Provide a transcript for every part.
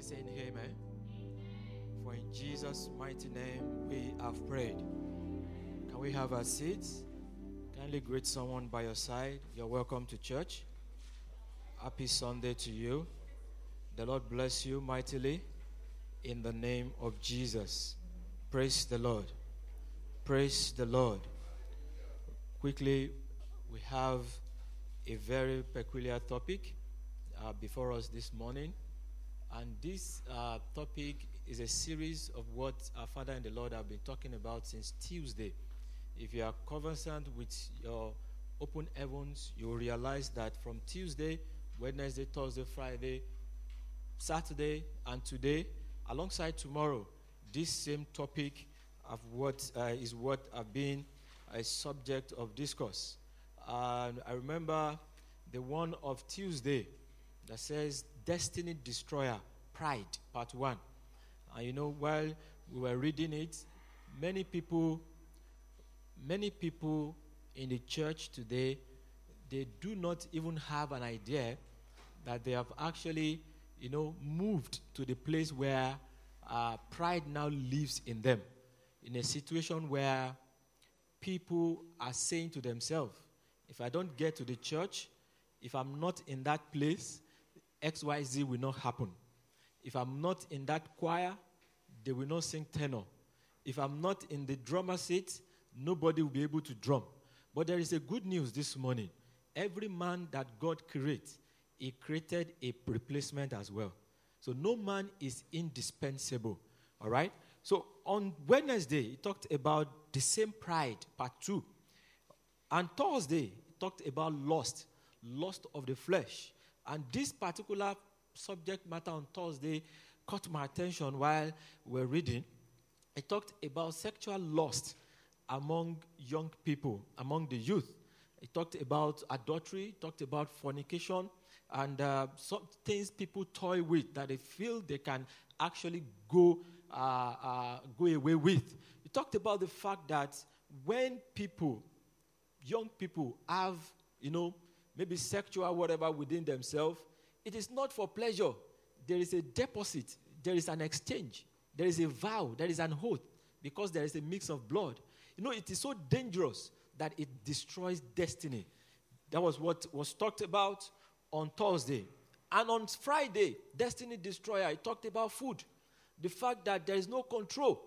Somebody saying amen. For in Jesus' mighty name we have prayed. Can we have our seats? Kindly greet someone by your side. You're welcome to church. Happy Sunday to you. The Lord bless you mightily in the name of Jesus. Praise the Lord. Praise the Lord. Quickly, we have a very peculiar topic uh, before us this morning. And this uh, topic is a series of what our Father and the Lord have been talking about since Tuesday. If you are conversant with your open heavens, you will realize that from Tuesday, Wednesday, Thursday, Friday, Saturday, and today, alongside tomorrow, this same topic of what uh, is what have been a subject of discourse. And I remember the one of Tuesday that says Destiny Destroyer, Pride, Part 1. And you know, while we were reading it, many people, many people in the church today, they do not even have an idea that they have actually, you know, moved to the place where uh, pride now lives in them. In a situation where people are saying to themselves, if I don't get to the church, if I'm not in that place, XYZ will not happen. If I'm not in that choir, they will not sing tenor. If I'm not in the drummer seat, nobody will be able to drum. But there is a good news this morning. Every man that God creates, he created a replacement as well. So no man is indispensable. All right? So on Wednesday, he talked about the same pride, part two. And Thursday, he talked about lust, lust of the flesh. And this particular subject matter on Thursday caught my attention while we were reading. He talked about sexual lust among young people, among the youth. He talked about adultery, talked about fornication, and uh, some things people toy with that they feel they can actually go uh, uh, go away with. He talked about the fact that when people, young people, have you know maybe sexual whatever within themselves, it is not for pleasure. There is a deposit, there is an exchange, there is a vow, there is an oath, because there is a mix of blood. You know, it is so dangerous that it destroys destiny. That was what was talked about on Thursday. And on Friday, Destiny Destroyer, I talked about food. The fact that there is no control.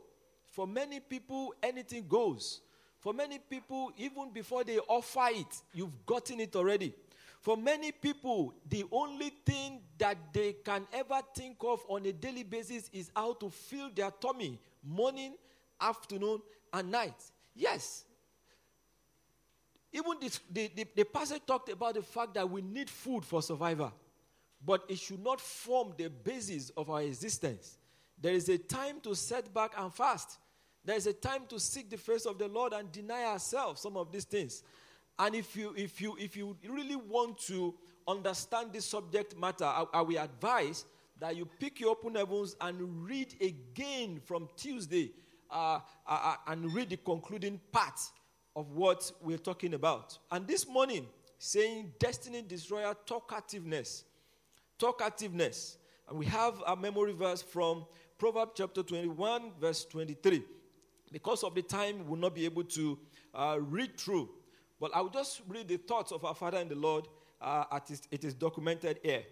For many people, anything goes. For many people, even before they offer it, you've gotten it already. For many people, the only thing that they can ever think of on a daily basis is how to fill their tummy morning, afternoon, and night. Yes. Even this, the, the, the passage talked about the fact that we need food for survival, but it should not form the basis of our existence. There is a time to set back and fast. There is a time to seek the face of the Lord and deny ourselves some of these things. And if you if you if you really want to understand this subject matter, I, I will advise that you pick your open heavens and read again from Tuesday uh, uh, uh, and read the concluding part of what we're talking about. And this morning, saying destiny destroyer talkativeness. Talkativeness. And we have a memory verse from Proverbs chapter 21, verse 23. Because of the time, we will not be able to uh, read through. But I will just read the thoughts of our Father in the Lord. Uh, it is documented here. He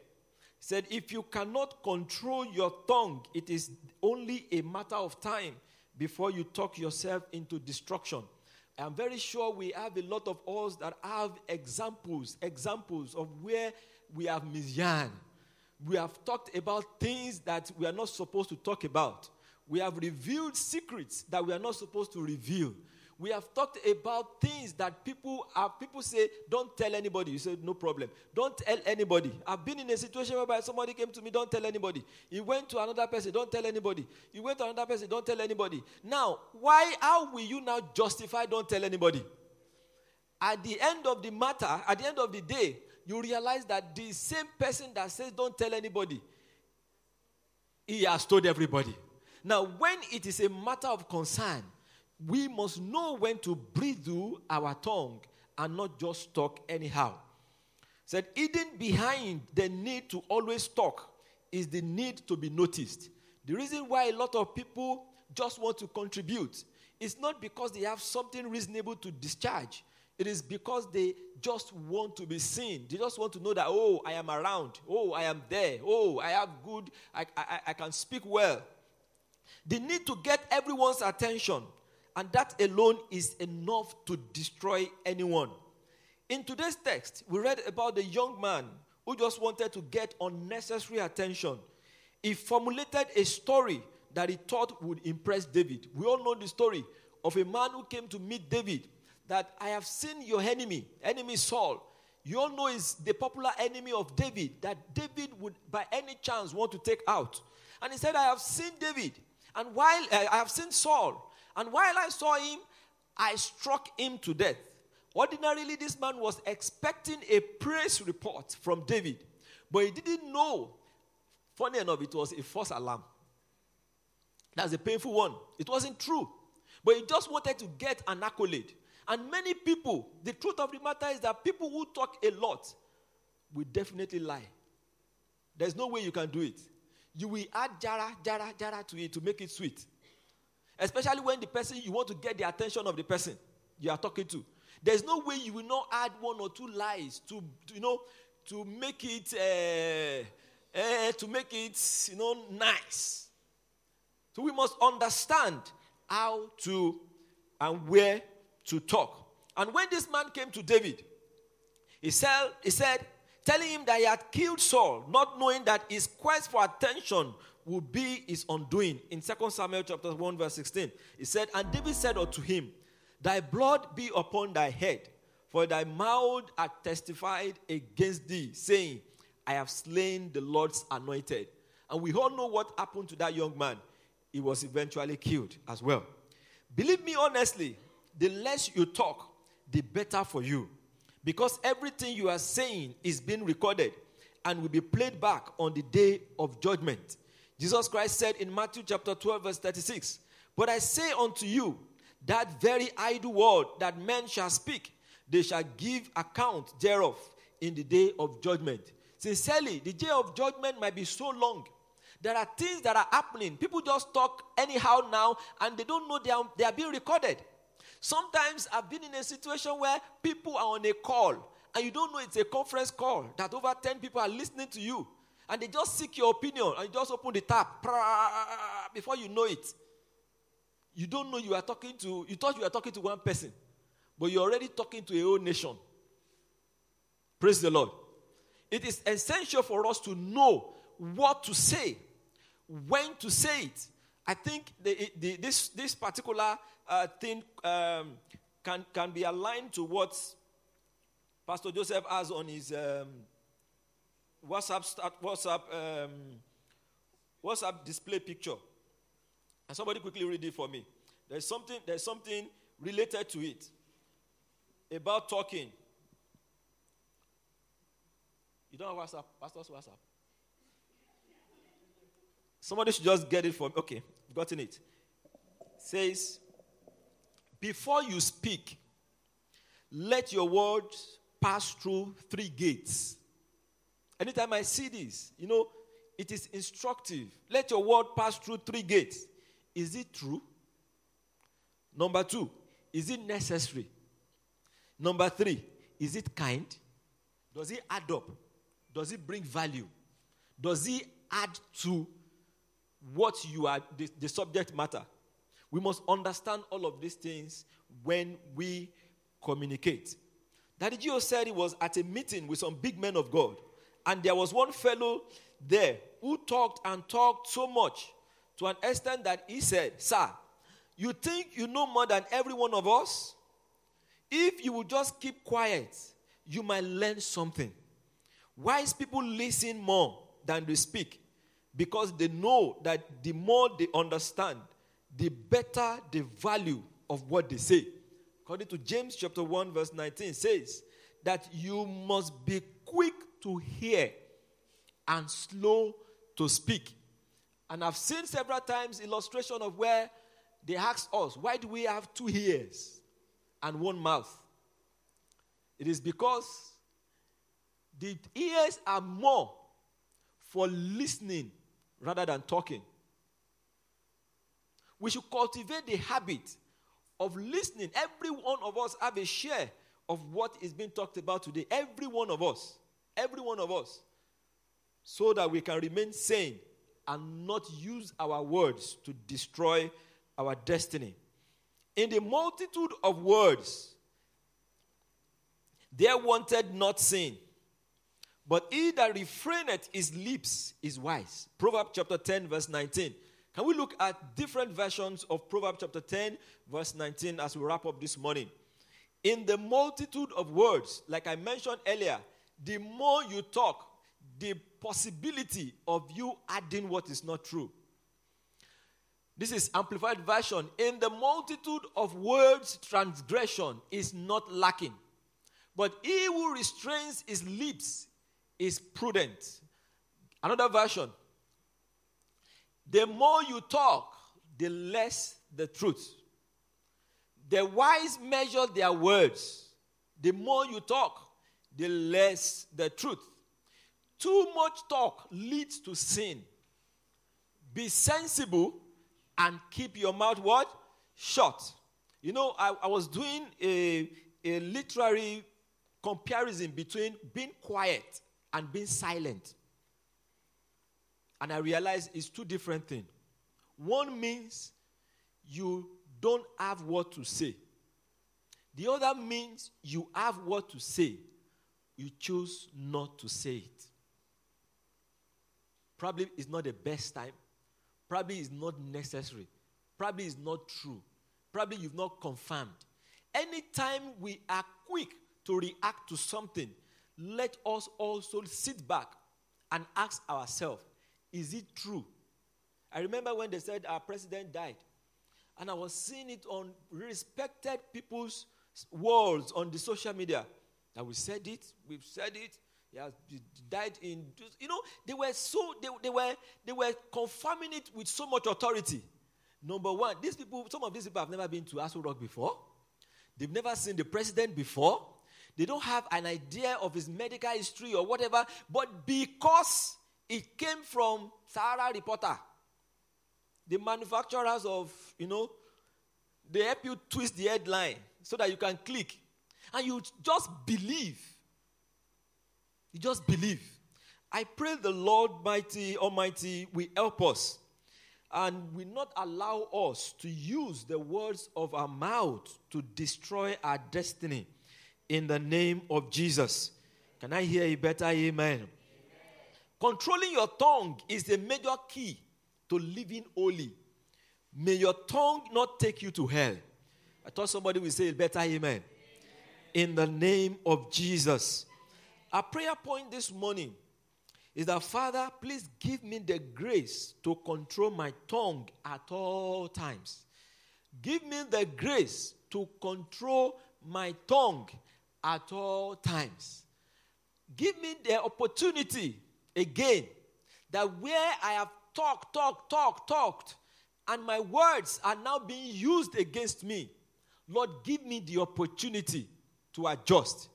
said, If you cannot control your tongue, it is only a matter of time before you talk yourself into destruction. I'm very sure we have a lot of us that have examples, examples of where we have misyan. We have talked about things that we are not supposed to talk about. We have revealed secrets that we are not supposed to reveal. We have talked about things that people are people say, don't tell anybody. You say, no problem. Don't tell anybody. I've been in a situation whereby somebody came to me, don't tell anybody. He went to another person, don't tell anybody. He went to another person, don't tell anybody. Now, why how will you now justify don't tell anybody? At the end of the matter, at the end of the day, you realize that the same person that says don't tell anybody, he has told everybody. Now, when it is a matter of concern, we must know when to breathe through our tongue and not just talk anyhow. Said, hidden behind the need to always talk is the need to be noticed. The reason why a lot of people just want to contribute is not because they have something reasonable to discharge. It is because they just want to be seen. They just want to know that, oh, I am around. Oh, I am there. Oh, I have good, I, I, I can speak well. They need to get everyone's attention. And that alone is enough to destroy anyone. In today's text, we read about the young man who just wanted to get unnecessary attention. He formulated a story that he thought would impress David. We all know the story of a man who came to meet David that I have seen your enemy, enemy Saul. You all know is the popular enemy of David that David would by any chance want to take out. And he said, I have seen David, and while uh, I have seen Saul, and while I saw him, I struck him to death. Ordinarily, this man was expecting a praise report from David, but he didn't know. Funny enough, it was a false alarm. That's a painful one. It wasn't true, but he just wanted to get an accolade. And many people, the truth of the matter is that people who talk a lot will definitely lie. There's no way you can do it. You will add jara, jara, jara to it to make it sweet. Especially when the person you want to get the attention of the person you are talking to. There's no way you will not add one or two lies to, to you know, to make it, uh, uh, to make it, you know, nice. So we must understand how to and where to talk. And when this man came to David, he said, he said, telling him that he had killed Saul, not knowing that his quest for attention would be his undoing. In 2 Samuel chapter 1, verse 16, he said, And David said unto him, Thy blood be upon thy head, for thy mouth hath testified against thee, saying, I have slain the Lord's anointed. And we all know what happened to that young man. He was eventually killed as well. Believe me honestly, the less you talk, the better for you. Because everything you are saying is being recorded and will be played back on the day of judgment. Jesus Christ said in Matthew chapter 12, verse 36, But I say unto you, that very idle word that men shall speak, they shall give account thereof in the day of judgment. Sincerely, the day of judgment might be so long. There are things that are happening. People just talk anyhow now and they don't know they are, they are being recorded. Sometimes I've been in a situation where people are on a call and you don't know it's a conference call that over 10 people are listening to you and they just seek your opinion and you just open the tap before you know it you don't know you are talking to, you thought you were talking to one person, but you're already talking to a whole nation. Praise the Lord. It is essential for us to know what to say, when to say it. I think the, the, this, this particular uh, thing um, can, can be aligned to what Pastor Joseph has on his um, WhatsApp, start, WhatsApp, um, WhatsApp display picture. And somebody quickly read it for me. There's something, there's something related to it about talking. You don't have WhatsApp? Pastor's WhatsApp? Somebody should just get it for me. Okay, gotten it. Says, before you speak, let your words pass through three gates. Anytime I see this, you know, it is instructive. Let your word pass through three gates. Is it true? Number two, is it necessary? Number three, is it kind? Does it add up? Does it bring value? Does it add to what you are, the, the subject matter? We must understand all of these things when we communicate. Daddy G.O. said he was at a meeting with some big men of God, and there was one fellow there who talked and talked so much to an extent that he said, Sir, you think you know more than every one of us? If you would just keep quiet, you might learn something. Wise people listen more than they speak because they know that the more they understand, the better the value of what they say. According to James chapter 1 verse 19 says that you must be quick to hear and slow to speak. And I've seen several times illustration of where they ask us, why do we have two ears and one mouth? It is because the ears are more for listening rather than talking. We should cultivate the habit of listening. Every one of us have a share of what is being talked about today. Every one of us. Every one of us. So that we can remain sane and not use our words to destroy our destiny. In the multitude of words, there wanted not sin. But he that refraineth his lips is wise. Proverbs chapter 10, verse 19. Can we look at different versions of Proverbs chapter 10, verse 19 as we wrap up this morning? In the multitude of words, like I mentioned earlier, the more you talk, the possibility of you adding what is not true. This is amplified version. In the multitude of words, transgression is not lacking. But he who restrains his lips is prudent. Another version. The more you talk, the less the truth. The wise measure their words. The more you talk, the less the truth. Too much talk leads to sin. Be sensible and keep your mouth what? Shut. You know, I, I was doing a, a literary comparison between being quiet and being silent. And I realized it's two different things. One means you don't have what to say. The other means you have what to say. You choose not to say it. Probably it's not the best time. Probably it's not necessary. Probably it's not true. Probably you've not confirmed. Anytime we are quick to react to something, let us also sit back and ask ourselves is it true? I remember when they said our president died, and I was seeing it on respected people's walls on the social media. That we said it, we've said it, he has died in you know they were so they, they were they were confirming it with so much authority number one these people some of these people have never been to Aso Rock before they've never seen the president before they don't have an idea of his medical history or whatever but because it came from Sahara Reporter the manufacturers of you know they help you twist the headline so that you can click. And you just believe. You just believe. I pray the Lord mighty, almighty will help us and will not allow us to use the words of our mouth to destroy our destiny in the name of Jesus. Can I hear a better amen? amen? Controlling your tongue is the major key to living holy. May your tongue not take you to hell. I thought somebody would say a better amen. amen. In the name of Jesus. Our prayer point this morning is that, Father, please give me the grace to control my tongue at all times. Give me the grace to control my tongue at all times. Give me the opportunity again that where I have talked, talked, talked, talked, and my words are now being used against me, Lord, give me the opportunity to adjust.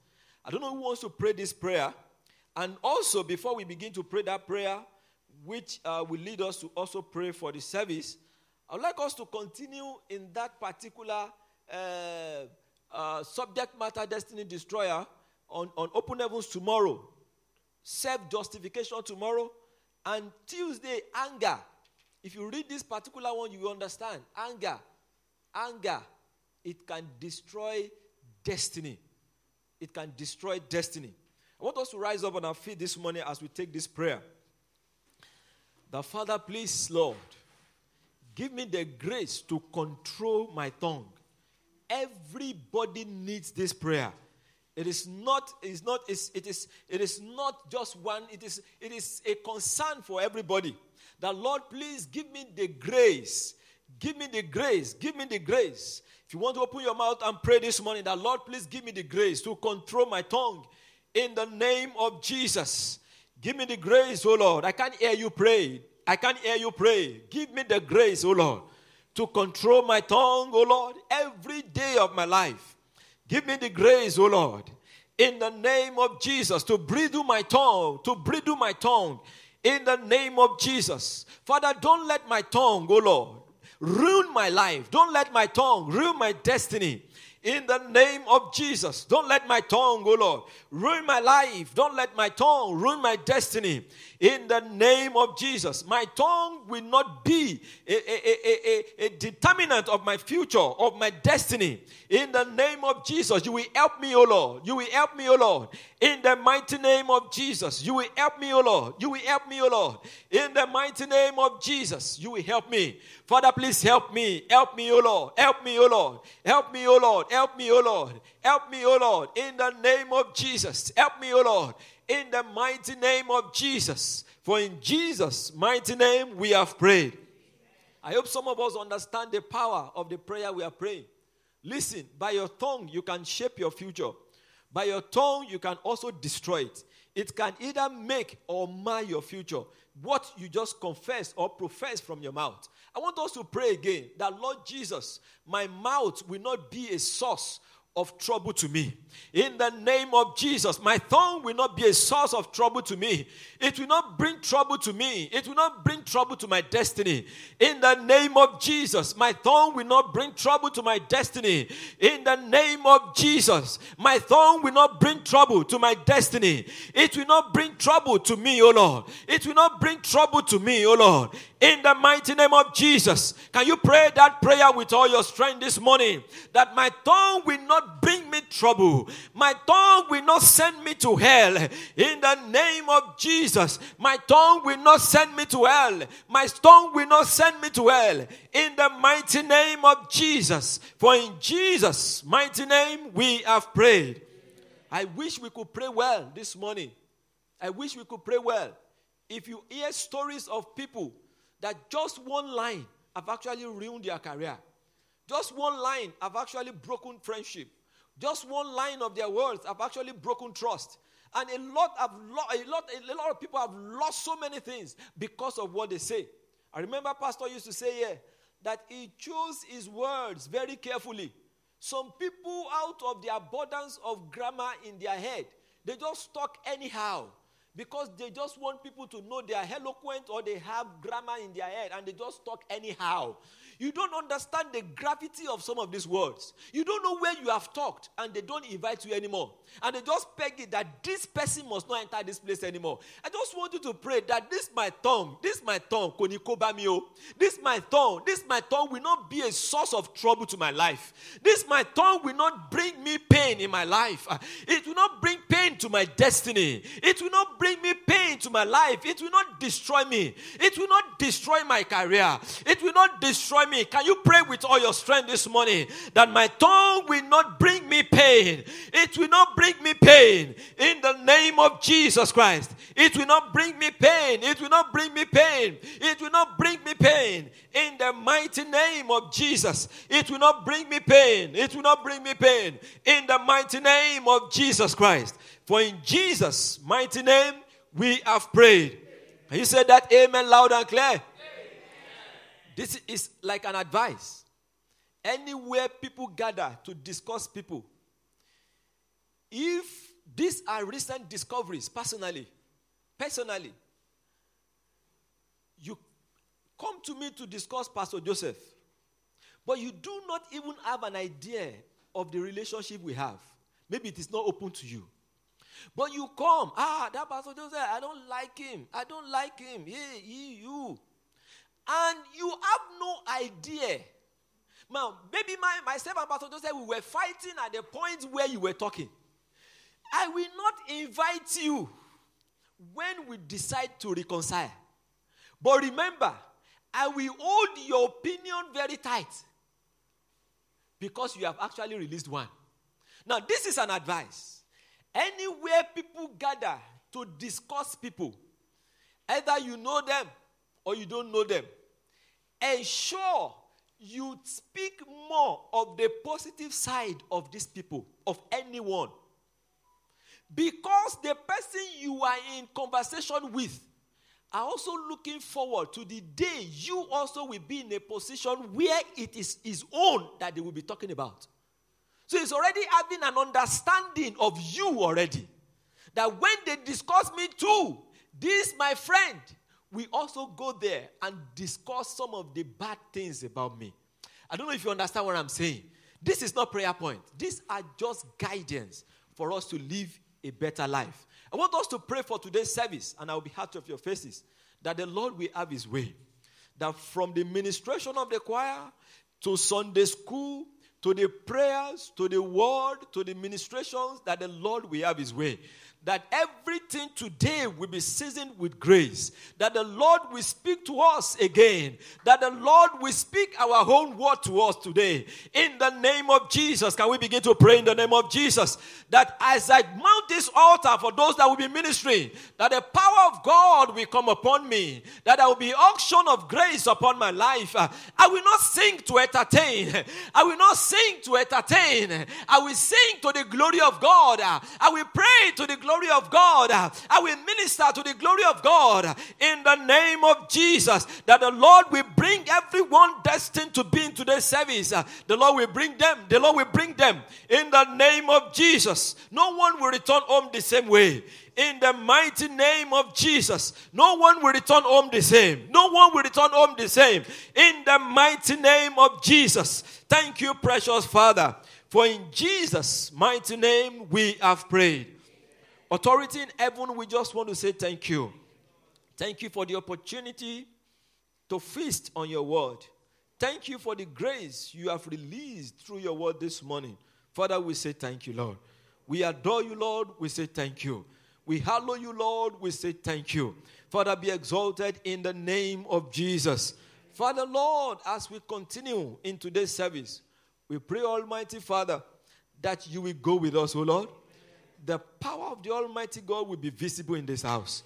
I don't know who wants to pray this prayer. And also, before we begin to pray that prayer, which uh, will lead us to also pray for the service, I would like us to continue in that particular uh, uh, subject matter, Destiny Destroyer, on, on Open Heavens tomorrow, self justification tomorrow, and Tuesday, anger. If you read this particular one, you will understand. Anger, anger, it can destroy destiny it can destroy destiny. I want us to rise up on our feet this morning as we take this prayer. The Father, please, Lord, give me the grace to control my tongue. Everybody needs this prayer. It is not, it is not, it is, it is not just one, it is, it is a concern for everybody. That Lord, please give me the grace. Give me the grace. Give me the grace if you want to open your mouth and pray this morning, that Lord, please give me the grace to control my tongue in the name of Jesus. Give me the grace, oh Lord. I can't hear you pray. I can't hear you pray. Give me the grace, oh Lord, to control my tongue, O Lord, every day of my life. Give me the grace, O Lord, in the name of Jesus, to bridle my tongue, to bridle my tongue in the name of Jesus. Father, don't let my tongue, O Lord, ruin my life. Don't let my tongue ruin my destiny in the name of Jesus. Don't let my tongue, oh Lord, ruin my life. Don't let my tongue ruin my destiny. In the name of Jesus. My tongue will not be a, a, a, a, determinant of my future, of my destiny. In the name of Jesus, you will help me, oh Lord. You will help me, oh Lord. In the mighty name of Jesus, you will help me, oh Lord. You will help me, oh Lord. In the mighty name of Jesus, you will help me. Father, please help me. Help me, O Lord. Help me, O Lord. Help me, O Lord. Help me, O Lord. Help me, O Lord. In the name of Jesus. Help me, O Lord. In the mighty name of Jesus. For in Jesus' mighty name we have prayed. I hope some of us understand the power of the prayer we are praying. Listen, by your tongue, you can shape your future. By your tongue, you can also destroy it. It can either make or mar your future. What you just confess or profess from your mouth. I want us to pray again that Lord Jesus, my mouth will not be a source of trouble to me. In the name of Jesus, my tongue will not be a source of trouble to me. It will not bring trouble to me. It will not bring trouble to my destiny. In the name of Jesus, my tongue will not bring trouble to my destiny. In the name of Jesus, my tongue will not bring trouble to my destiny. It will not bring trouble to me, O Lord. It will not bring trouble to me, O Lord. In the mighty name of Jesus, can you pray that prayer with all your strength this morning? That my tongue will not bring me trouble. My tongue will not send me to hell. In the name of Jesus, my tongue will not send me to hell. My tongue will not send me to hell. In the mighty name of Jesus. For in Jesus' mighty name we have prayed. I wish we could pray well this morning. I wish we could pray well. If you hear stories of people that just one line have actually ruined their career. Just one line have actually broken friendship. Just one line of their words have actually broken trust. And a lot of a lot a lot of people have lost so many things because of what they say. I remember Pastor used to say here that he chose his words very carefully. Some people, out of the abundance of grammar in their head, they just talk anyhow because they just want people to know they are eloquent or they have grammar in their head and they just talk anyhow. You don't understand the gravity of some of these words. You don't know where you have talked, and they don't invite you anymore. And they just peg it that this person must not enter this place anymore. I just want you to pray that this my tongue, this my tongue, this my tongue, this my tongue will not be a source of trouble to my life. This my tongue will not bring me pain in my life. It will not bring pain to my destiny. It will not bring me pain to my life. It will not destroy me. It will not destroy my career. It will not destroy me. Can you pray with all your strength this morning that my tongue will not bring me pain? It will not bring me pain in the name of Jesus Christ. It will not bring me pain. It will not bring me pain. It will not bring me pain in the mighty name of Jesus. It will not bring me pain. It will not bring me pain in the mighty name of Jesus Christ. For in Jesus' mighty name we have prayed. He said that amen loud and clear. This is like an advice. Anywhere people gather to discuss people, if these are recent discoveries, personally, personally, you come to me to discuss Pastor Joseph, but you do not even have an idea of the relationship we have. Maybe it is not open to you. But you come, ah, that Pastor Joseph, I don't like him. I don't like him. He, he, you and you have no idea. Now, maybe my, myself and Pastor Joseph, we were fighting at the point where you were talking. I will not invite you when we decide to reconcile. But remember, I will hold your opinion very tight because you have actually released one. Now, this is an advice. Anywhere people gather to discuss people, either you know them or you don't know them, ensure you speak more of the positive side of these people, of anyone. Because the person you are in conversation with are also looking forward to the day you also will be in a position where it is his own that they will be talking about. So he's already having an understanding of you already. That when they discuss me too, This, my friend, we also go there and discuss some of the bad things about me. I don't know if you understand what I'm saying. This is not prayer point. These are just guidance for us to live a better life. I want us to pray for today's service, and I will be happy of your faces, that the Lord will have his way. That from the ministration of the choir to Sunday school, to the prayers, to the word, to the ministrations, that the Lord will have his way that everything today will be seasoned with grace, that the Lord will speak to us again, that the Lord will speak our own word to us today. In the name of Jesus, can we begin to pray in the name of Jesus? That as I mount this altar for those that will be ministering, that the power of God will come upon me, that there will be unction of grace upon my life. I will not sing to entertain, I will not sing to entertain, I will sing to the glory of God, I will pray to the glory glory of God. I will minister to the glory of God in the name of Jesus. That the Lord will bring everyone destined to be in today's service. The Lord will bring them. The Lord will bring them in the name of Jesus. No one will return home the same way in the mighty name of Jesus. No one will return home the same. No one will return home the same. In the mighty name of Jesus. Thank you, precious Father. For in Jesus' mighty name we have prayed. Authority in heaven, we just want to say thank you. Thank you for the opportunity to feast on your word. Thank you for the grace you have released through your word this morning. Father, we say thank you, Lord. We adore you, Lord. We say thank you. We hallow you, Lord. We say thank you. Father, be exalted in the name of Jesus. Father, Lord, as we continue in today's service, we pray, Almighty Father, that you will go with us, O Lord the power of the Almighty God will be visible in this house.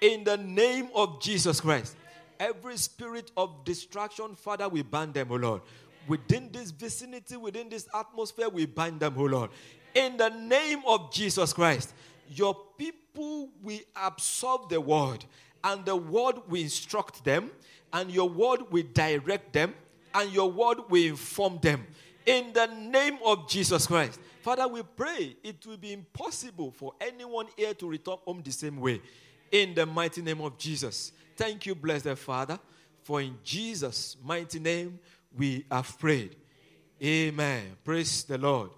In the name of Jesus Christ. Every spirit of distraction, Father, we ban them, O Lord. Within this vicinity, within this atmosphere, we bind them, O Lord. In the name of Jesus Christ, your people will absorb the word, and the word will instruct them, and your word will direct them, and your word will inform them. In the name of Jesus Christ. Father, we pray it will be impossible for anyone here to return home the same way. In the mighty name of Jesus. Thank you, blessed Father, for in Jesus' mighty name we have prayed. Amen. Praise the Lord.